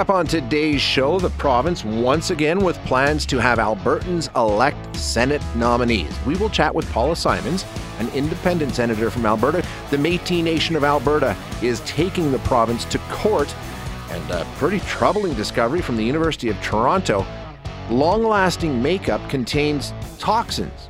up on today's show, the province once again with plans to have Albertans elect Senate nominees. We will chat with Paula Simons, an independent senator from Alberta. The Metis Nation of Alberta is taking the province to court, and a pretty troubling discovery from the University of Toronto. Long lasting makeup contains toxins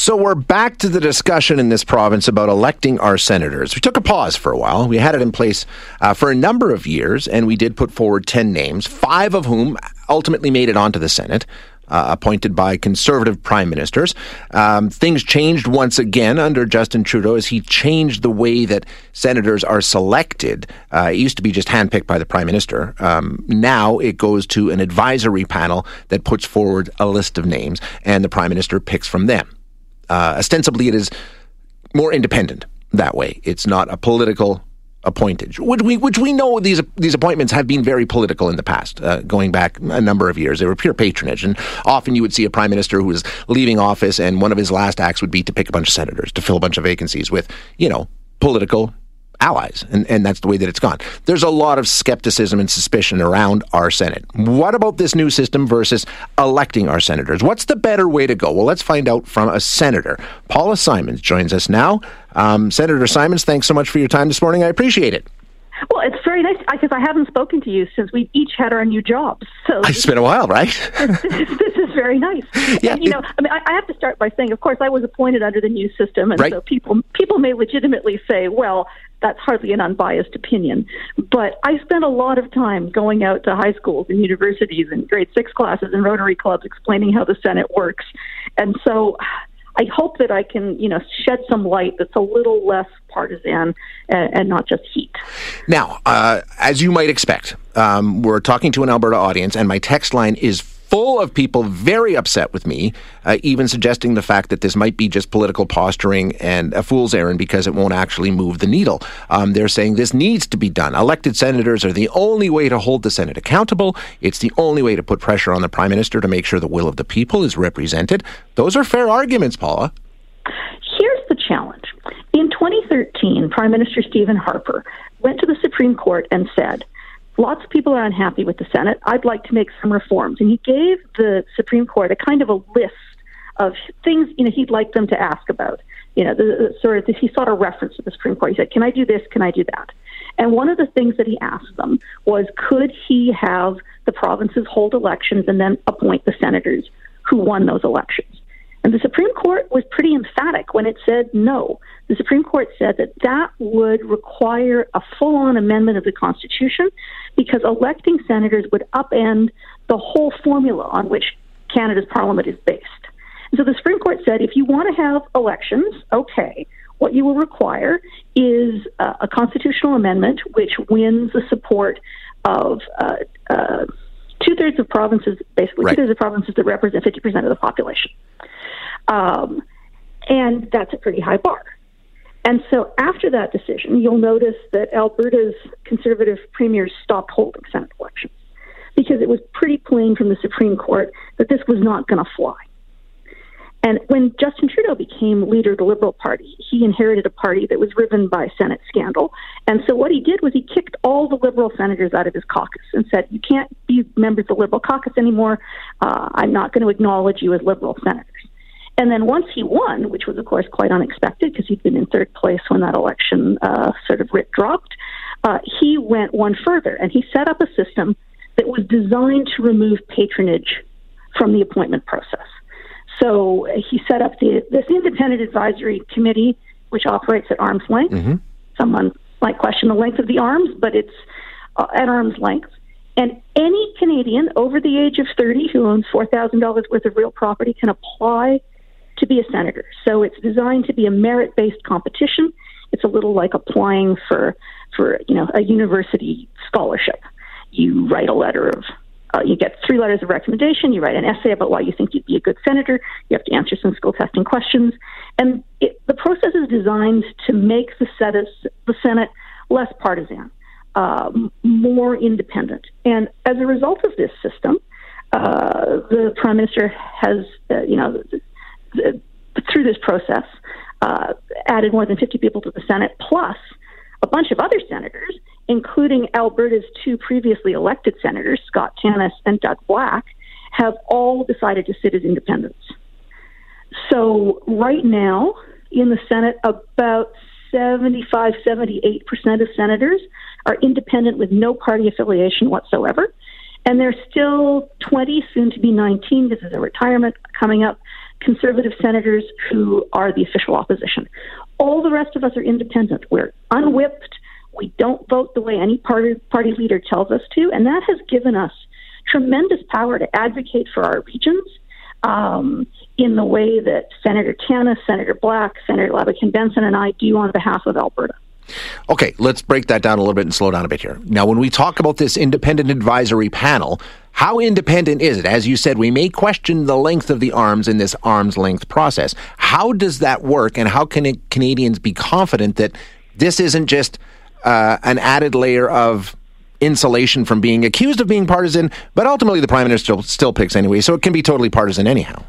so we're back to the discussion in this province about electing our senators. We took a pause for a while. We had it in place uh, for a number of years, and we did put forward 10 names, five of whom ultimately made it onto the Senate. Uh, appointed by conservative prime ministers. Um, things changed once again under Justin Trudeau as he changed the way that senators are selected. Uh, it used to be just handpicked by the prime minister. Um, now it goes to an advisory panel that puts forward a list of names, and the prime minister picks from them. Uh, ostensibly, it is more independent that way. It's not a political appointed, which we which we know these these appointments have been very political in the past, uh, going back a number of years. They were pure patronage, and often you would see a prime minister who was leaving office, and one of his last acts would be to pick a bunch of senators to fill a bunch of vacancies with, you know, political allies. And, and that's the way that it's gone. There's a lot of skepticism and suspicion around our Senate. What about this new system versus electing our senators? What's the better way to go? Well, let's find out from a senator. Paula Simons joins us now. Um, senator Simons, thanks so much for your time this morning. I appreciate it. Well, it's very nice because I haven't spoken to you since we each had our new jobs. So it's been a while, right? this, this, is very nice. Yeah, and, you know, I mean, I, I, have to start by saying, of course, I was appointed under the new system, and right. so people people may legitimately say, well, that's hardly an unbiased opinion. But I spent a lot of time going out to high schools and universities and grade six classes and Rotary clubs explaining how the Senate works. And so I hope that I can, you know, shed some light that's a little less partisan and, and not just heat. Now, uh, as you might expect, um, we're talking to an Alberta audience, and my text line is full of people very upset with me, uh, even suggesting the fact that this might be just political posturing and a fool's errand because it won't actually move the needle. Um, they're saying this needs to be done. Elected senators are the only way to hold the Senate accountable. It's the only way to put pressure on the Prime Minister to make sure the will of the people is represented. Those are fair arguments, Paula. Here's the challenge. In 2013, Prime Minister Stephen Harper went to the Supreme Court and said, Lots of people are unhappy with the Senate. I'd like to make some reforms. And he gave the Supreme Court a kind of a list of things you know he'd like them to ask about. You know, the, the, sort of he sought a reference to the Supreme Court. He said, "Can I do this? Can I do that?" And one of the things that he asked them was, could he have the provinces hold elections and then appoint the senators who won those elections? And the Supreme Court was pretty emphatic when it said no. The Supreme Court said that that would require a full on amendment of the Constitution because electing senators would upend the whole formula on which Canada's parliament is based. And so the Supreme Court said if you want to have elections, okay, what you will require is uh, a constitutional amendment which wins the support of uh, uh, two thirds of provinces, basically right. two thirds of provinces that represent 50% of the population. Um, and that's a pretty high bar. And so after that decision, you'll notice that Alberta's conservative premiers stopped holding Senate elections because it was pretty plain from the Supreme Court that this was not going to fly. And when Justin Trudeau became leader of the Liberal Party, he inherited a party that was riven by Senate scandal. And so what he did was he kicked all the Liberal senators out of his caucus and said, You can't be members of the Liberal caucus anymore. Uh, I'm not going to acknowledge you as Liberal senators. And then once he won, which was of course quite unexpected because he'd been in third place when that election uh, sort of writ dropped, uh, he went one further and he set up a system that was designed to remove patronage from the appointment process. So he set up the, this independent advisory committee, which operates at arm's length. Mm-hmm. Someone might question the length of the arms, but it's uh, at arm's length. And any Canadian over the age of 30 who owns $4,000 worth of real property can apply to be a senator. So it's designed to be a merit based competition. It's a little like applying for for you know a university scholarship. You write a letter of uh, you get three letters of recommendation. You write an essay about why you think you'd be a good senator. You have to answer some school testing questions, and it, the process is designed to make the Senate, the Senate less partisan, uh, more independent. And as a result of this system, uh, the prime minister has, uh, you know, through this process, uh, added more than 50 people to the Senate, plus a bunch of other senators, including Alberta's two previously elected senators, Scott Tannas and Doug Black, have all decided to sit as independents. So, right now in the Senate, about 75, 78% of senators are independent with no party affiliation whatsoever. And there's still 20, soon to be 19, because there's a retirement coming up, conservative senators who are the official opposition. All the rest of us are independent. We're unwhipped. We don't vote the way any party, party leader tells us to. And that has given us tremendous power to advocate for our regions um, in the way that Senator Tannas, Senator Black, Senator LaBoucane-Benson, and I do on behalf of Alberta. Okay, let's break that down a little bit and slow down a bit here. Now, when we talk about this independent advisory panel, how independent is it? As you said, we may question the length of the arms in this arm's length process. How does that work, and how can Canadians be confident that this isn't just uh, an added layer of insulation from being accused of being partisan, but ultimately the prime minister still, still picks anyway, so it can be totally partisan anyhow?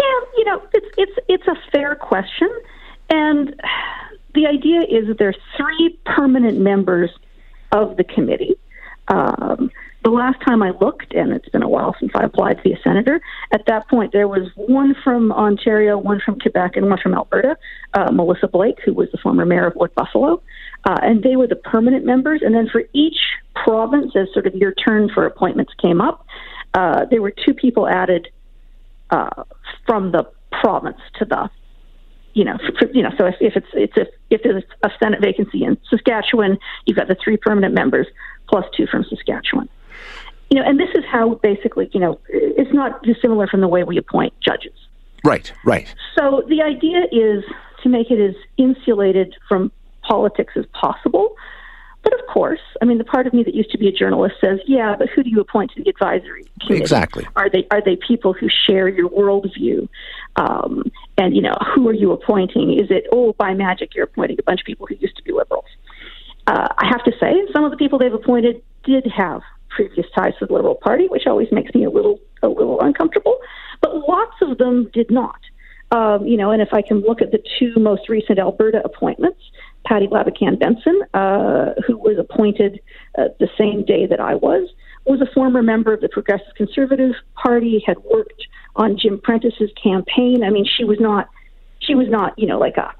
Yeah, you know, it's it's it's a fair question, and the idea is that there are three permanent members of the committee. Um, the last time I looked, and it's been a while since I applied to be a senator, at that point there was one from Ontario, one from Quebec, and one from Alberta, uh, Melissa Blake, who was the former mayor of Wood Buffalo. Uh, and they were the permanent members. And then for each province, as sort of your turn for appointments came up, uh, there were two people added uh, from the province to the you know, for, you know, so if, if it's it's if, if there's a Senate vacancy in Saskatchewan, you've got the three permanent members plus two from Saskatchewan. You know, and this is how basically, you know, it's not dissimilar from the way we appoint judges. Right, right. So the idea is to make it as insulated from politics as possible. But of course, I mean, the part of me that used to be a journalist says, "Yeah, but who do you appoint to the advisory committee? Exactly. Are they are they people who share your worldview? Um, and you know, who are you appointing? Is it oh, by magic, you're appointing a bunch of people who used to be liberals? Uh, I have to say, some of the people they've appointed did have previous ties to the Liberal Party, which always makes me a little a little uncomfortable. But lots of them did not. Um, you know, and if I can look at the two most recent Alberta appointments, Patti LaBoucane-Benson, uh, who was appointed uh, the same day that I was, was a former member of the Progressive Conservative Party, had worked on Jim Prentice's campaign. I mean, she was not, she was not, you know, like a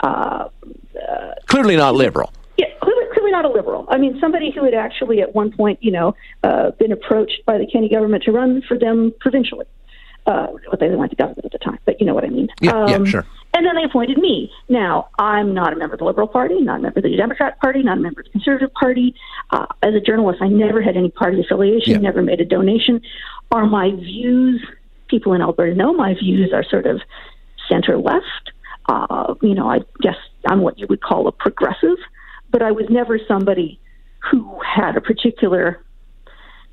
uh, uh clearly not liberal. Yeah, not a liberal. I mean, somebody who had actually at one point, you know, uh, been approached by the Kenney government to run for them provincially. Uh, what they weren't the government at the time, but you know what I mean. Yeah, um, yeah, sure. And then they appointed me. Now, I'm not a member of the Liberal Party, not a member of the Democrat Party, not a member of the Conservative Party. Uh, as a journalist, I never had any party affiliation, yeah. never made a donation. Are my views, people in Alberta know my views are sort of center left. Uh, you know, I guess I'm what you would call a progressive, but I was never somebody who had a particular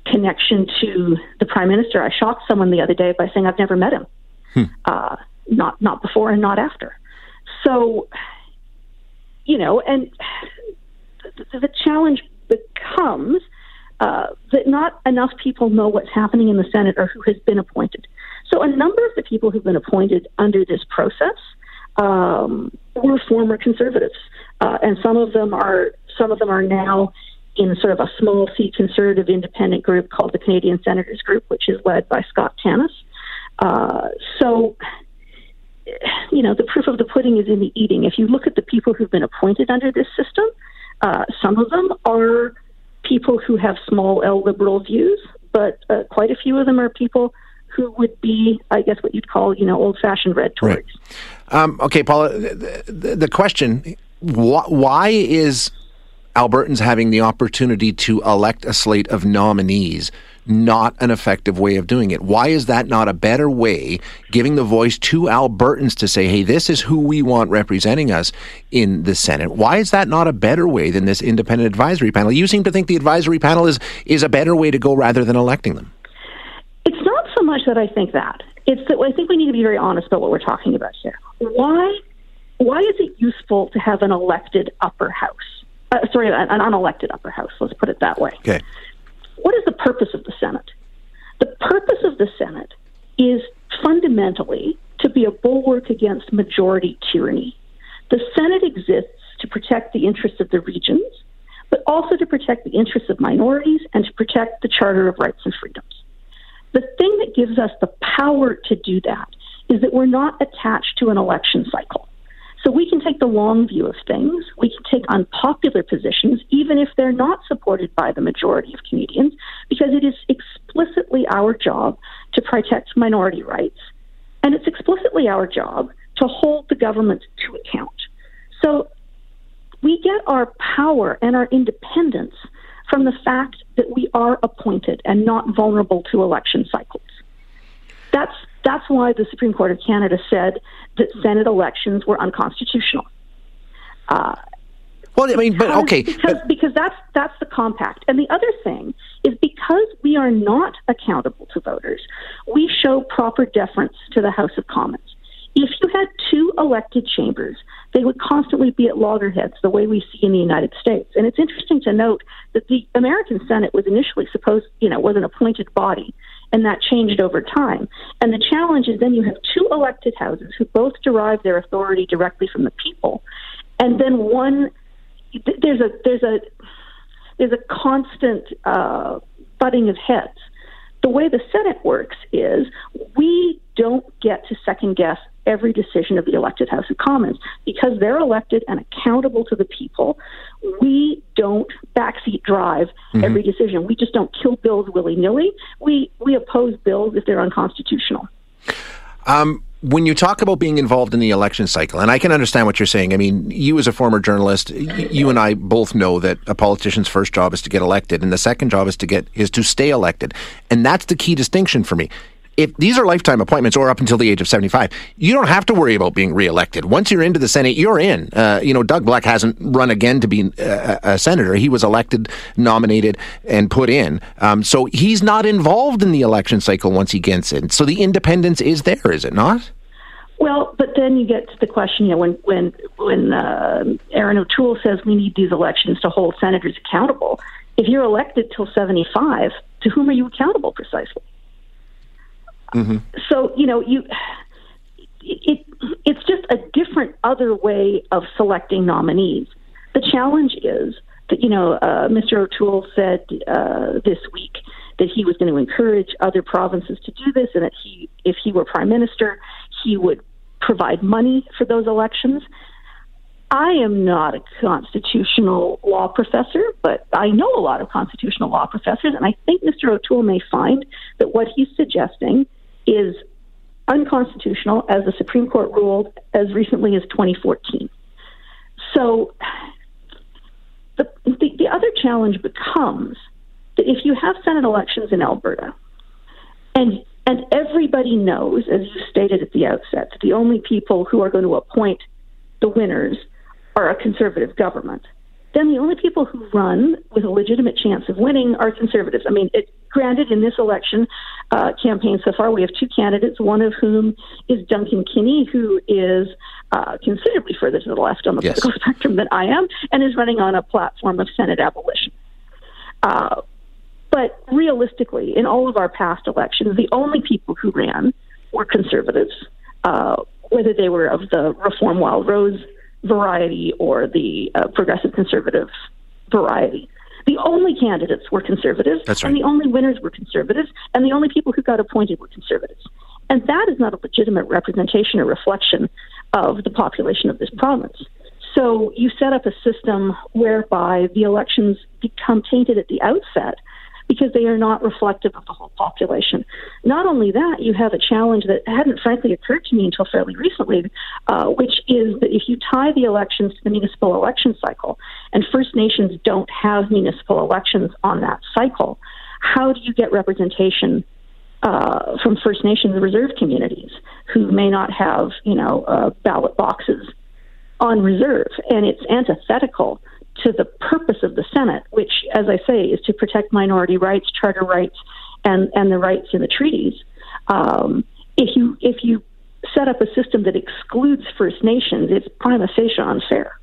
connection to the prime minister. I shocked someone the other day by saying I've never met him. Hmm. Uh, not not before and not after. So, you know, and the, the challenge becomes uh, that not enough people know what's happening in the Senate or who has been appointed. So, a number of the people who've been appointed under this process um, were former conservatives, uh, and some of them are some of them are now in sort of a small C conservative independent group called the Canadian Senators Group, which is led by Scott Tannas. Uh, so you know, the proof of the pudding is in the eating. If you look at the people who've been appointed under this system, uh, some of them are people who have small L liberal views, but uh, quite a few of them are people who would be, I guess, what you'd call, you know, old-fashioned red Tories. Right. Um, okay, Paula. The, the question: wh- Why is Albertans having the opportunity to elect a slate of nominees not an effective way of doing it? Why is that not a better way, giving the voice to Albertans to say, hey, this is who we want representing us in the Senate? Why is that not a better way than this independent advisory panel? You seem to think the advisory panel is, is a better way to go rather than electing them. It's not so much that I think that. It's that I think we need to be very honest about what we're talking about here. Why, why is it useful to have an elected upper house? Uh, sorry, an unelected upper house. Let's put it that way. Okay. What is the purpose of the Senate? The purpose of the Senate is fundamentally to be a bulwark against majority tyranny. The Senate exists to protect the interests of the regions, but also to protect the interests of minorities and to protect the Charter of Rights and Freedoms. The thing that gives us the power to do that is that we're not attached to an election cycle. So we can take the long view of things. We can take unpopular positions, even if they're not supported by the majority of Canadians, because it is explicitly our job to protect minority rights. And it's explicitly our job to hold the government to account. So we get our power and our independence from the fact that we are appointed and not vulnerable to election cycles. That's that's why the Supreme Court of Canada said that Senate elections were unconstitutional. Uh, well, I mean, but okay, because but, because that's that's the compact. And the other thing is because we are not accountable to voters, we show proper deference to the House of Commons. If you had two elected chambers, they would constantly be at loggerheads the way we see in the United States. And it's interesting to note that the American Senate was initially supposed, you know, was an appointed body, and that changed over time. And the challenge is then you have two elected houses who both derive their authority directly from the people, and then one there's a there's a there's a constant uh, butting of heads. The way the Senate works is we don't get to second guess every decision of the elected House of Commons because they're elected and accountable to the people. We don't backseat drive mm-hmm. every decision. We just don't kill bills willy nilly. We we oppose bills if they're unconstitutional. Um, when you talk about being involved in the election cycle, and I can understand what you're saying. I mean, you as a former journalist, you and I both know that a politician's first job is to get elected, and the second job is to get is to stay elected, and that's the key distinction for me if these are lifetime appointments or up until the age of 75, you don't have to worry about being reelected. Once you're into the Senate, you're in. Uh, you know, Doug Black hasn't run again to be a, a senator. He was elected, nominated, and put in. Um, so he's not involved in the election cycle once he gets in. So the independence is there, is it not? Well, but then you get to the question, you know, when when when uh, Erin O'Toole says we need these elections to hold senators accountable. If you're elected till 75, to whom are you accountable precisely? Mm-hmm. So you know you. It, it's just a different other way of selecting nominees. The challenge is that you know uh, Mr. O'Toole said uh, this week that he was going to encourage other provinces to do this, and that he, if he were prime minister, he would provide money for those elections. I am not a constitutional law professor, but I know a lot of constitutional law professors, and I think Mr. O'Toole may find that what he's suggesting is unconstitutional, as the Supreme Court ruled as recently as 2014. So the, the, the other challenge becomes that if you have Senate elections in Alberta, and and everybody knows, as you stated at the outset, that the only people who are going to appoint the winners are a conservative government then the only people who run with a legitimate chance of winning are conservatives. I mean, it, granted, in this election uh, campaign so far, we have two candidates, one of whom is Duncan Kinney, who is uh, considerably further to the left on the yes. political spectrum than I am, and is running on a platform of Senate abolition. Uh, but realistically, in all of our past elections, the only people who ran were conservatives, uh, whether they were of the Reform Wildrose variety or the uh, progressive conservative variety. The only candidates were conservatives, right. and the only winners were conservatives, and the only people who got appointed were conservatives. And that is not a legitimate representation or reflection of the population of this province. So you set up a system whereby the elections become tainted at the outset because they are not reflective of the whole population. Not only that, you have a challenge that hadn't frankly occurred to me until fairly recently, uh, which is that if you tie the elections to the municipal election cycle, and First Nations don't have municipal elections on that cycle, how do you get representation uh, from First Nations reserve communities who may not have, you know, uh, ballot boxes on reserve? And it's antithetical to the purpose of the Senate, which, as I say, is to protect minority rights, charter rights, and, and the rights in the treaties. Um, if you if you set up a system that excludes First Nations, it's prima facie unfair.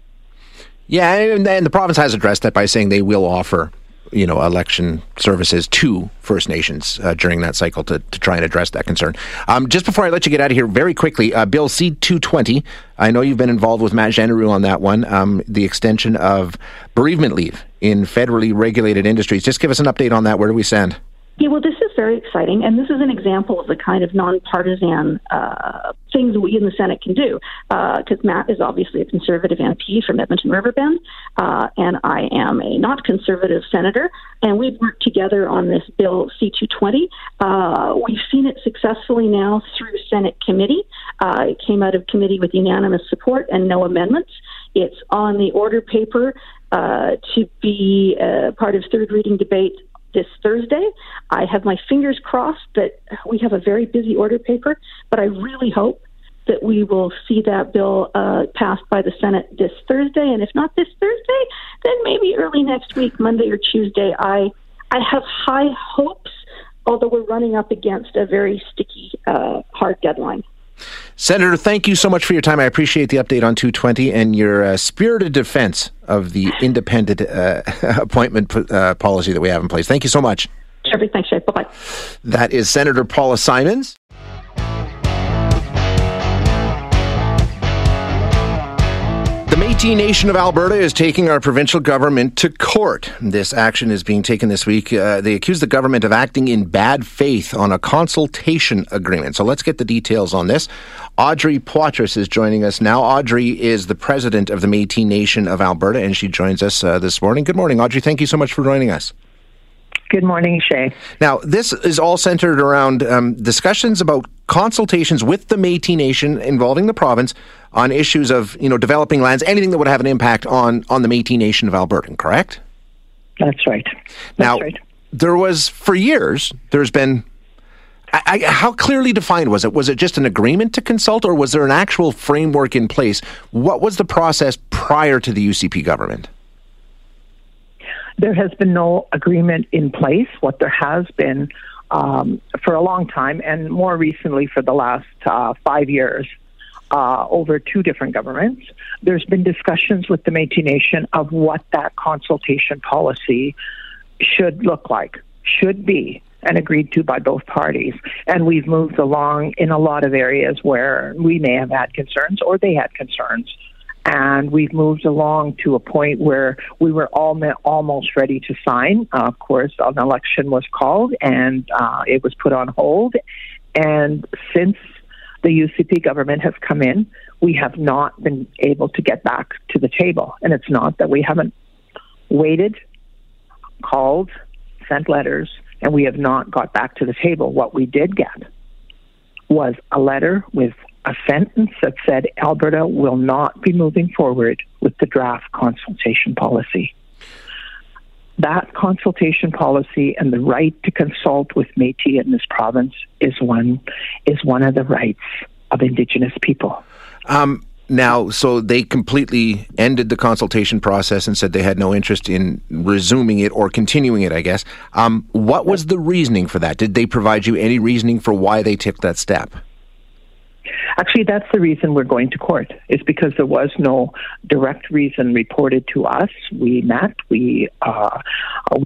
Yeah, and, and the province has addressed that by saying they will offer you know, election services to First Nations uh, during that cycle to, to try and address that concern. Um, just before I let you get out of here, very quickly, uh, Bill C two twenty. I know you've been involved with Matt Jeneroux on that one. Um, the extension of bereavement leave in federally regulated industries. Just give us an update on that. Where do we stand? Yeah, well, this is very exciting, and this is an example of the kind of nonpartisan uh, things we in the Senate can do. Because uh, Matt is obviously a conservative MP from Edmonton Riverbend, uh, and I am a not conservative senator, and we've worked together on this bill C220. Uh, we've seen it successfully now through Senate committee. Uh, it came out of committee with unanimous support and no amendments. It's on the order paper uh, to be uh, part of third reading debate this Thursday. I have my fingers crossed that we have a very busy order paper, but I really hope that we will see that bill uh, passed by the Senate this Thursday. And if not this Thursday, then maybe early next week, Monday or Tuesday. I I have high hopes, although we're running up against a very sticky, uh, hard deadline. Senator, thank you so much for your time. I appreciate the update on 220 and your uh, spirited defense of the independent uh, appointment uh, policy that we have in place. Thank you so much. Terrific. Thanks, Shay. Bye bye. That is Senator Paula Simons. The Metis Nation of Alberta is taking our provincial government to court. This action is being taken this week. Uh, they accuse the government of acting in bad faith on a consultation agreement. So let's get the details on this. Audrey Poitras is joining us now. Audrey is the president of the Metis Nation of Alberta, and she joins us uh, this morning. Good morning, Audrey. Thank you so much for joining us. Good morning, Shay. Now, this is all centered around um, discussions about consultations with the Métis Nation involving the province on issues of you know developing lands, anything that would have an impact on on the Métis Nation of Alberta. Correct? That's right. That's now, right. there was for years. There's been. I, I, how clearly defined was it? Was it just an agreement to consult, or was there an actual framework in place? What was the process prior to the UCP government? There has been no agreement in place. What there has been um, for a long time, and more recently for the last uh, five years, uh, over two different governments. There's been discussions with the Métis Nation of what that consultation policy should look like, should be, and agreed to by both parties. And we've moved along in a lot of areas where we may have had concerns or they had concerns and we've moved along to a point where we were all almost ready to sign. Uh, of course, an election was called and uh, it was put on hold. And since the UCP government has come in, we have not been able to get back to the table. And it's not that we haven't waited, called, sent letters, and we have not got back to the table. What we did get was a letter with a sentence that said Alberta will not be moving forward with the draft consultation policy. That consultation policy and the right to consult with Métis in this province is one is one of the rights of Indigenous people. Um, now, so they completely ended the consultation process and said they had no interest in resuming it or continuing it. I guess. Um, what was the reasoning for that? Did they provide you any reasoning for why they took that step? Actually, that's the reason we're going to court, is because there was no direct reason reported to us. We met, we, uh,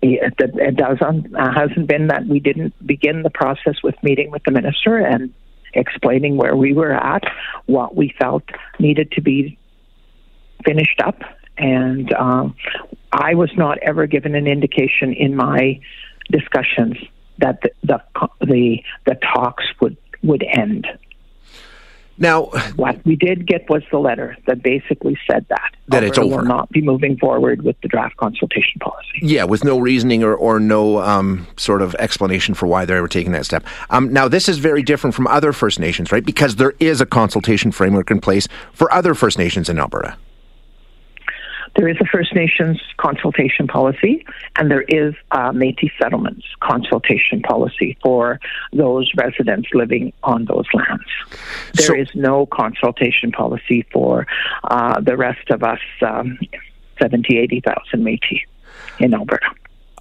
we it, doesn't, uh, hasn't been that we didn't begin the process with meeting with the minister and explaining where we were at, what we felt needed to be finished up. And um, I was not ever given an indication in my discussions that the, the, the, the talks would, would end. Now, what we did get was the letter that basically said that that it's over. Will not be moving forward with the draft consultation policy. Yeah, with no reasoning or or no um, sort of explanation for why they were taking that step. Um, now, this is very different from other First Nations, right? Because there is a consultation framework in place for other First Nations in Alberta. There is a First Nations consultation policy, and there is a Métis settlements consultation policy for those residents living on those lands. There so, is no consultation policy for uh, the rest of us, um, 70, 80,000 Métis in Alberta.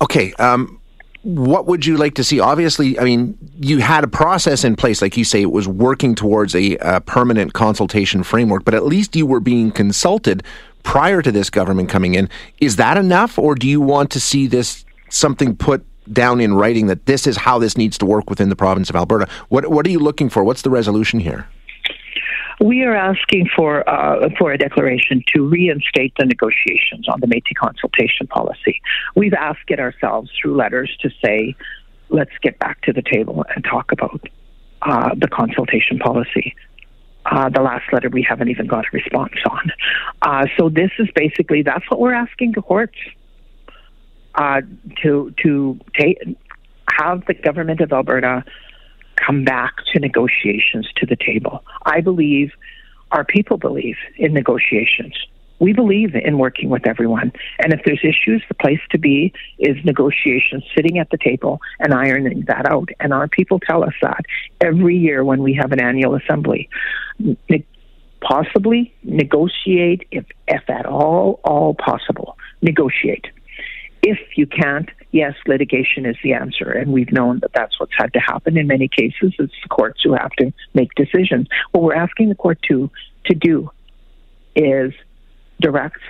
Okay. Um, what would you like to see? Obviously, I mean, you had a process in place, like you say, it was working towards a, a permanent consultation framework, but at least you were being consulted prior to this government coming in. Is that enough, or do you want to see this something put down in writing that this is how this needs to work within the province of Alberta. What what are you looking for? What's the resolution here? We are asking for uh, for a declaration to reinstate the negotiations on the Métis consultation policy. We've asked it ourselves through letters to say, let's get back to the table and talk about uh, the consultation policy. Uh, the last letter we haven't even got a response on. Uh, so this is basically that's what we're asking the courts uh, to to take have the government of Alberta come back to negotiations to the table. I believe our people believe in negotiations. We believe in working with everyone. And if there's issues, the place to be is negotiations, sitting at the table and ironing that out. And our people tell us that every year when we have an annual assembly. Ne- possibly negotiate, if, if at all, all possible, negotiate. If you can't, yes, litigation is the answer. And we've known that that's what's had to happen in many cases. It's the courts who have to make decisions. What we're asking the court to, to do is direct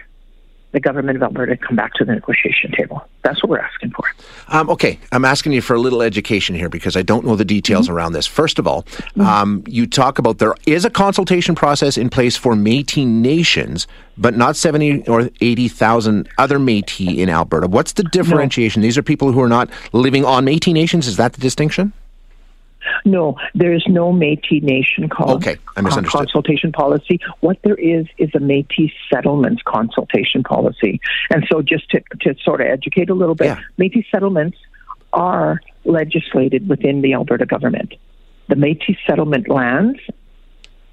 the government of Alberta come back to the negotiation table. That's what we're asking for. Um, okay, I'm asking you for a little education here because I don't know the details mm-hmm. around this. First of all, mm-hmm. um, you talk about there is a consultation process in place for Métis nations, but not 70 or 80,000 other Métis in Alberta. What's the differentiation? No. These are people who are not living on Métis nations. Is that the distinction? No, there is no Métis Nation call, okay, I misunderstood. consultation policy. What there is is a Métis settlements consultation policy. And so, just to, to sort of educate a little bit, yeah. Métis settlements are legislated within the Alberta government. The Métis settlement lands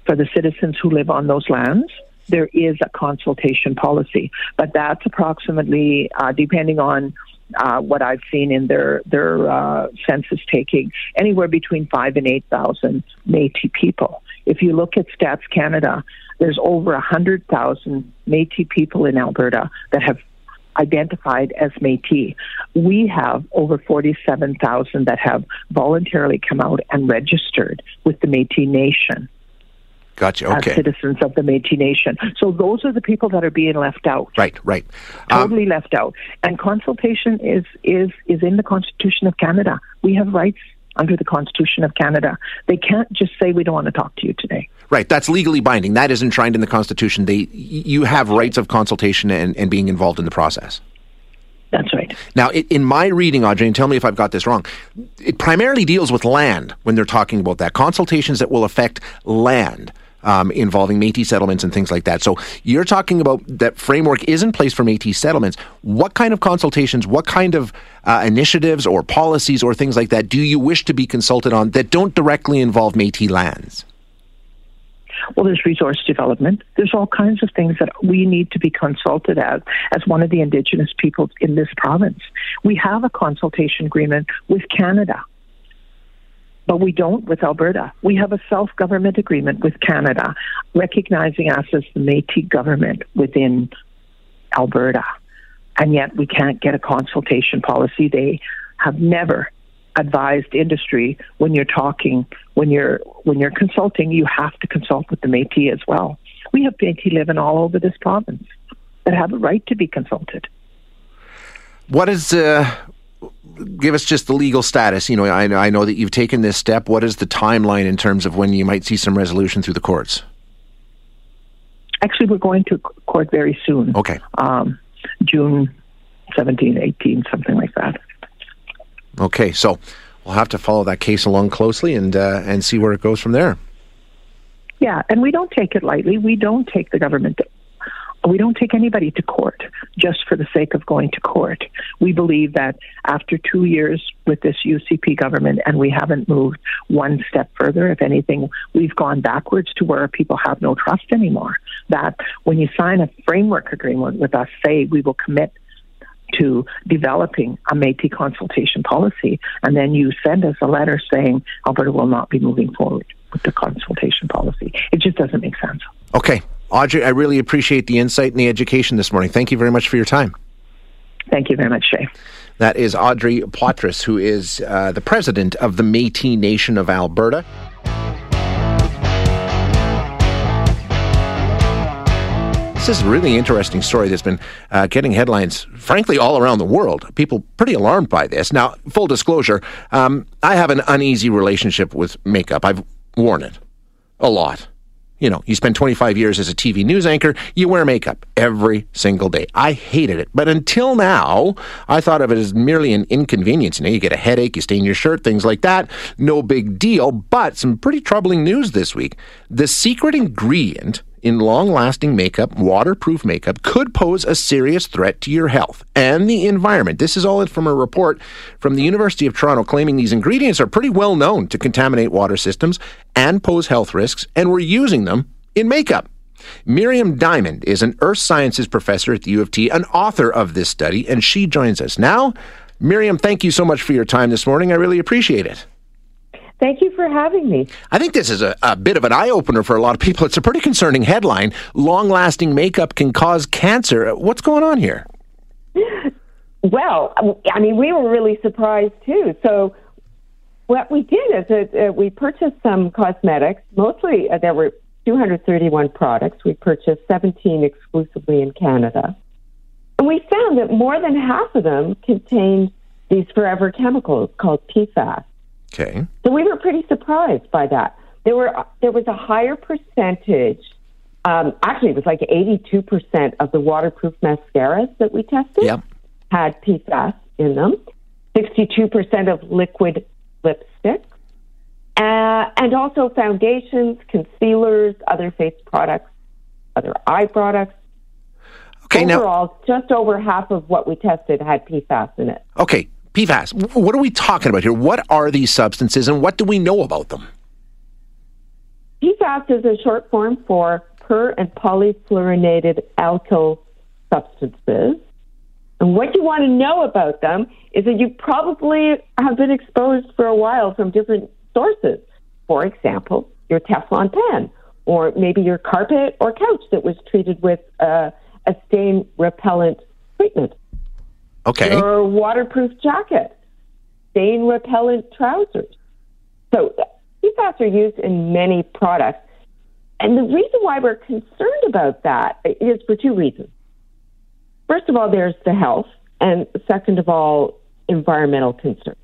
for the citizens who live on those lands there is a consultation policy, but that's approximately, uh, depending on uh, what I've seen in their their uh, census taking, anywhere between five and eight thousand Métis people. If you look at Stats Canada, there's over a hundred thousand Métis people in Alberta that have identified as Métis. We have over 47,000 that have voluntarily come out and registered with the Métis Nation. Gotcha. Okay. As citizens of the Métis Nation. So those are the people that are being left out. Right. Right. Totally um, left out. And consultation is is is in the Constitution of Canada. We have rights under the Constitution of Canada. They can't just say we don't want to talk to you today. Right, that's legally binding. That is enshrined in the Constitution. They, you have rights of consultation and, and being involved in the process. That's right. Now, in my reading, Audrey, and tell me if I've got this wrong, it primarily deals with land when they're talking about that. Consultations that will affect land um, involving Métis settlements and things like that. So you're talking about that framework is in place for Métis settlements. What kind of consultations, what kind of uh, initiatives or policies or things like that do you wish to be consulted on that don't directly involve Métis lands? Well, there's resource development. There's all kinds of things that we need to be consulted as as one of the Indigenous peoples in this province. We have a consultation agreement with Canada but we don't with Alberta. We have a self government agreement with Canada, recognizing us as the Metis government within Alberta. And yet we can't get a consultation policy. They have never advised industry when you're talking, when you're when you're consulting, you have to consult with the Métis as well. We have Métis living all over this province that have a right to be consulted. What is uh, give us just the legal status. You know, I, I know that you've taken this step. What is the timeline in terms of when you might see some resolution through the courts? Actually, we're going to court very soon. Okay. Um, June 17, 18, something like that. Okay, so we'll have to follow that case along closely and uh, and see where it goes from there. Yeah, and we don't take it lightly. We don't take the government we don't take anybody to court just for the sake of going to court. We believe that after two years with this UCP government and we haven't moved one step further, if anything, we've gone backwards to where people have no trust anymore. That when you sign a framework agreement with us, say we will commit to developing a Métis consultation policy, and then you send us a letter saying Alberta will not be moving forward with the consultation policy. It just doesn't make sense. Okay. Audrey, I really appreciate the insight and the education this morning. Thank you very much for your time. Thank you very much, Shay. That is Audrey Poitras, who is uh, the president of the Métis Nation of Alberta. this is a really interesting story that's been uh, getting headlines, frankly, all around the world. People pretty alarmed by this. Now, full disclosure, um, I have an uneasy relationship with makeup. I've worn it a lot. You know, you spend 25 years as a TV news anchor, you wear makeup every single day. I hated it. But until now, I thought of it as merely an inconvenience. You know, you get a headache, you stain your shirt, things like that. No big deal. But some pretty troubling news this week. The secret ingredient in long lasting makeup, waterproof makeup, could pose a serious threat to your health and the environment. This is all from a report from the University of Toronto claiming these ingredients are pretty well known to contaminate water systems and pose health risks, and we're using them in makeup. Miriam Diamond is an earth sciences professor at the U of T, an author of this study, and she joins us now. Miriam, thank you so much for your time this morning. I really appreciate it. Thank you for having me. I think this is a, a bit of an eye opener for a lot of people. It's a pretty concerning headline. Long lasting makeup can cause cancer. What's going on here? Well, I mean, we were really surprised too. So, what we did is that uh, we purchased some cosmetics. Mostly, uh, there were 231 products. We purchased 17 exclusively in Canada. And we found that more than half of them contained these forever chemicals called PFAS. Okay. So we were pretty surprised by that. There were there was a higher percentage. Um, actually, it was like 82% of the waterproof mascaras that we tested yep. had PFAS in them. 62% of liquid lipstick, uh, and also foundations, concealers, other face products, other eye products. Okay, Overall, now, just over half of what we tested had PFAS in it. Okay, PFAS. What are we talking about here? What are these substances and what do we know about them? PFAS is a short form for per and polyfluorinated alkyl substances. And what you want to know about them is that you probably have been exposed for a while from different sources. For example, your Teflon pan, or maybe your carpet or couch that was treated with uh, a stain repellent treatment. Okay. Your waterproof jacket, stain repellent trousers. So PFAS are used in many products. And the reason why we're concerned about that is for two reasons. First of all, there's the health, and second of all, environmental concerns.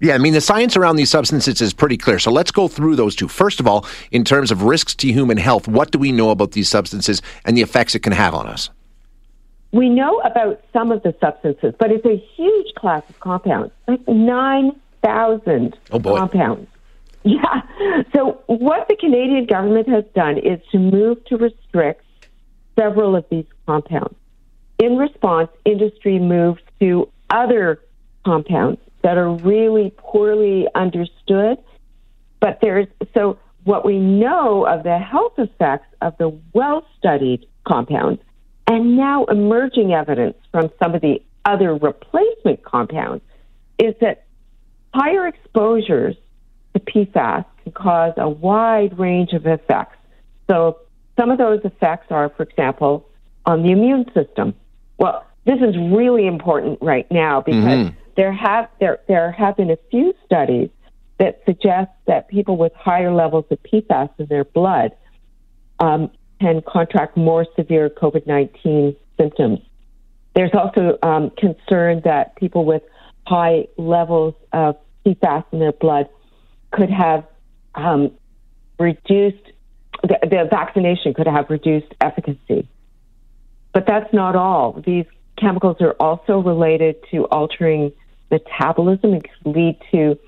Yeah, I mean, the science around these substances is pretty clear. So let's go through those two. First of all, in terms of risks to human health, what do we know about these substances and the effects it can have on us? We know about some of the substances, but it's a huge class of compounds, like 9,000 oh compounds. Yeah. So, what the Canadian government has done is to move to restrict several of these compounds. In response, industry moves to other compounds that are really poorly understood. But there's so what we know of the health effects of the well studied compounds and now emerging evidence from some of the other replacement compounds is that higher exposures to PFAS can cause a wide range of effects. So some of those effects are, for example, on the immune system. Well, this is really important right now because mm-hmm. there have there there have been a few studies that suggest that people with higher levels of PFAS in their blood um, can contract more severe COVID 19 symptoms. There's also um, concern that people with high levels of PFAS in their blood could have um, reduced, the, the vaccination could have reduced efficacy. But that's not all. These chemicals are also related to altering metabolism and could lead to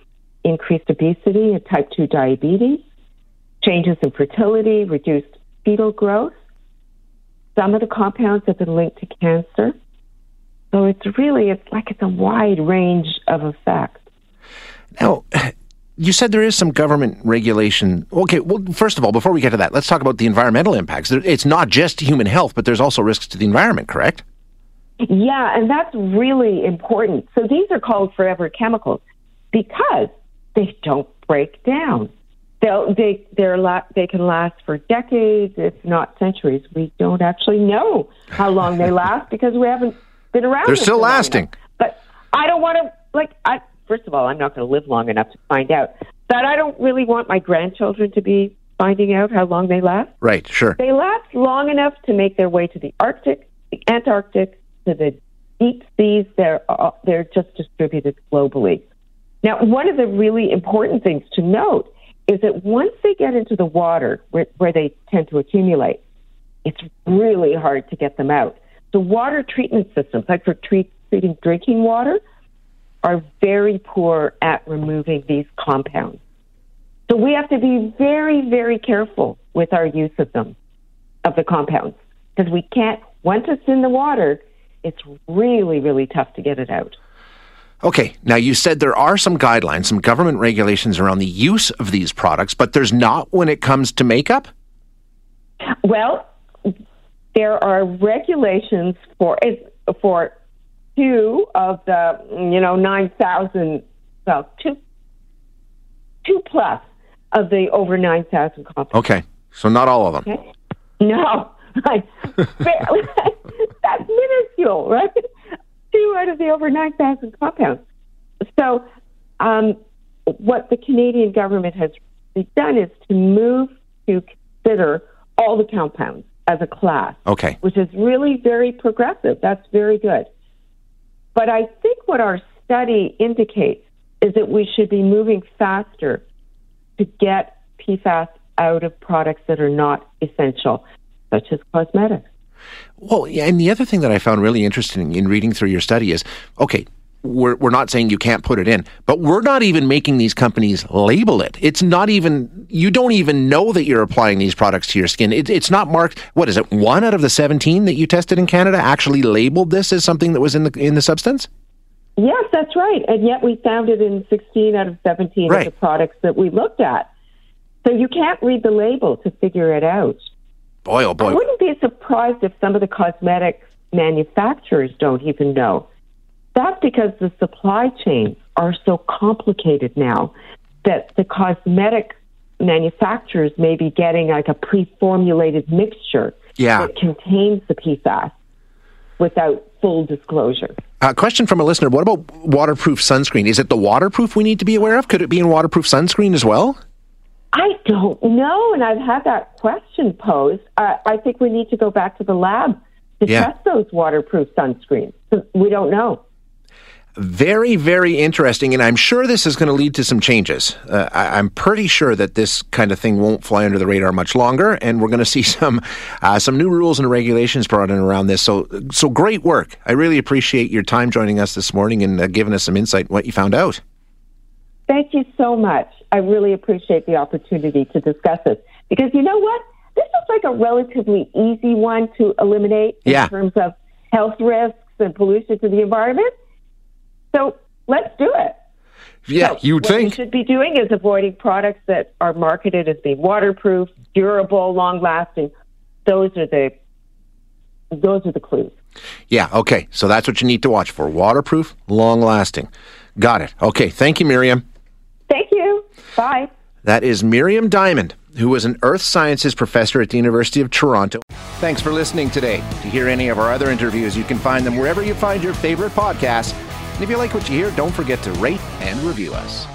increased obesity and type 2 diabetes, changes in fertility, reduced fetal growth. Some of the compounds have been linked to cancer. So it's really, it's like it's a wide range of effects. Now, you said there is some government regulation. Okay, well, first of all, before we get to that, let's talk about the environmental impacts. It's not just human health, but there's also risks to the environment, correct? Yeah, and that's really important. So these are called forever chemicals because they don't break down. They'll, they they're la- they can last for decades, if not centuries. We don't actually know how long they last because we haven't been around. They're still lasting. But I don't want to like. I first of all, I'm not going to live long enough to find out. But I don't really want my grandchildren to be finding out how long they last? Right, sure. They last long enough to make their way to the Arctic, the Antarctic, to the deep seas. They're uh, they're just distributed globally. Now, one of the really important things to note is that once they get into the water where, where they tend to accumulate, it's really hard to get them out. The water treatment systems, like for treat, treating drinking water, are very poor at removing these compounds. So we have to be very, very careful with our use of them, of the compounds, because we can't, once it's in the water, it's really, really tough to get it out. Okay, now you said there are some guidelines, some government regulations around the use of these products, but there's not when it comes to makeup? Well, there are regulations for for two of the you know nine thousand well two two plus of the over nine thousand compounds. Okay, so not all of them. Okay. No, like, that's minuscule, right? Two out of the over nine thousand compounds. So, um, what the Canadian government has done is to move to consider all the compounds as a class. Okay. Which is really very progressive. That's very good. But I think what our study indicates is that we should be moving faster to get PFAS out of products that are not essential, such as cosmetics. Well, yeah, and the other thing that I found really interesting in reading through your study is okay, we're, we're not saying you can't put it in, but we're not even making these companies label it. It's not even, you don't even know that you're applying these products to your skin. It, it's not marked, what is it, one out of the 17 that you tested in Canada actually labeled this as something that was in the, in the substance? Yes, that's right. And yet we found it in 16 out of 17 right. of the products that we looked at. So you can't read the label to figure it out. Boy, oh boy. I wouldn't be surprised if some of the cosmetic manufacturers don't even know. That's because the supply chains are so complicated now that the cosmetic manufacturers may be getting like a pre-formulated mixture yeah. that contains the PFAS without full disclosure. A uh, question from a listener: What about waterproof sunscreen? Is it the waterproof we need to be aware of? Could it be in waterproof sunscreen as well? I don't know, and I've had that question posed. Uh, I think we need to go back to the lab to Yeah. test those waterproof sunscreens. We don't know. Very, very interesting, and I'm sure this is going to lead to some changes. Uh, I, I'm pretty sure that this kind of thing won't fly under the radar much longer, and we're going to see some uh, some new rules and regulations brought in around this. So, so great work! I really appreciate your time joining us this morning and uh, giving us some insight on what you found out. Thank you so much. I really appreciate the opportunity to discuss this because you know what? This is like a relatively easy one to eliminate in Yeah. terms of health risks and pollution to the environment. So let's do it. Yeah, So you'd what we should be doing is avoiding products that are marketed as being waterproof, durable, long lasting. Those are the those are the clues. Yeah, okay. So that's what you need to watch for: waterproof, long lasting. Got it. Okay, thank you, Miriam. Thank you. Bye. That is Miriam Diamond, who was an earth sciences professor at the University of Toronto. Thanks for listening today. To hear any of our other interviews, you can find them wherever you find your favorite podcasts. And if you like what you hear, don't forget to rate and review us.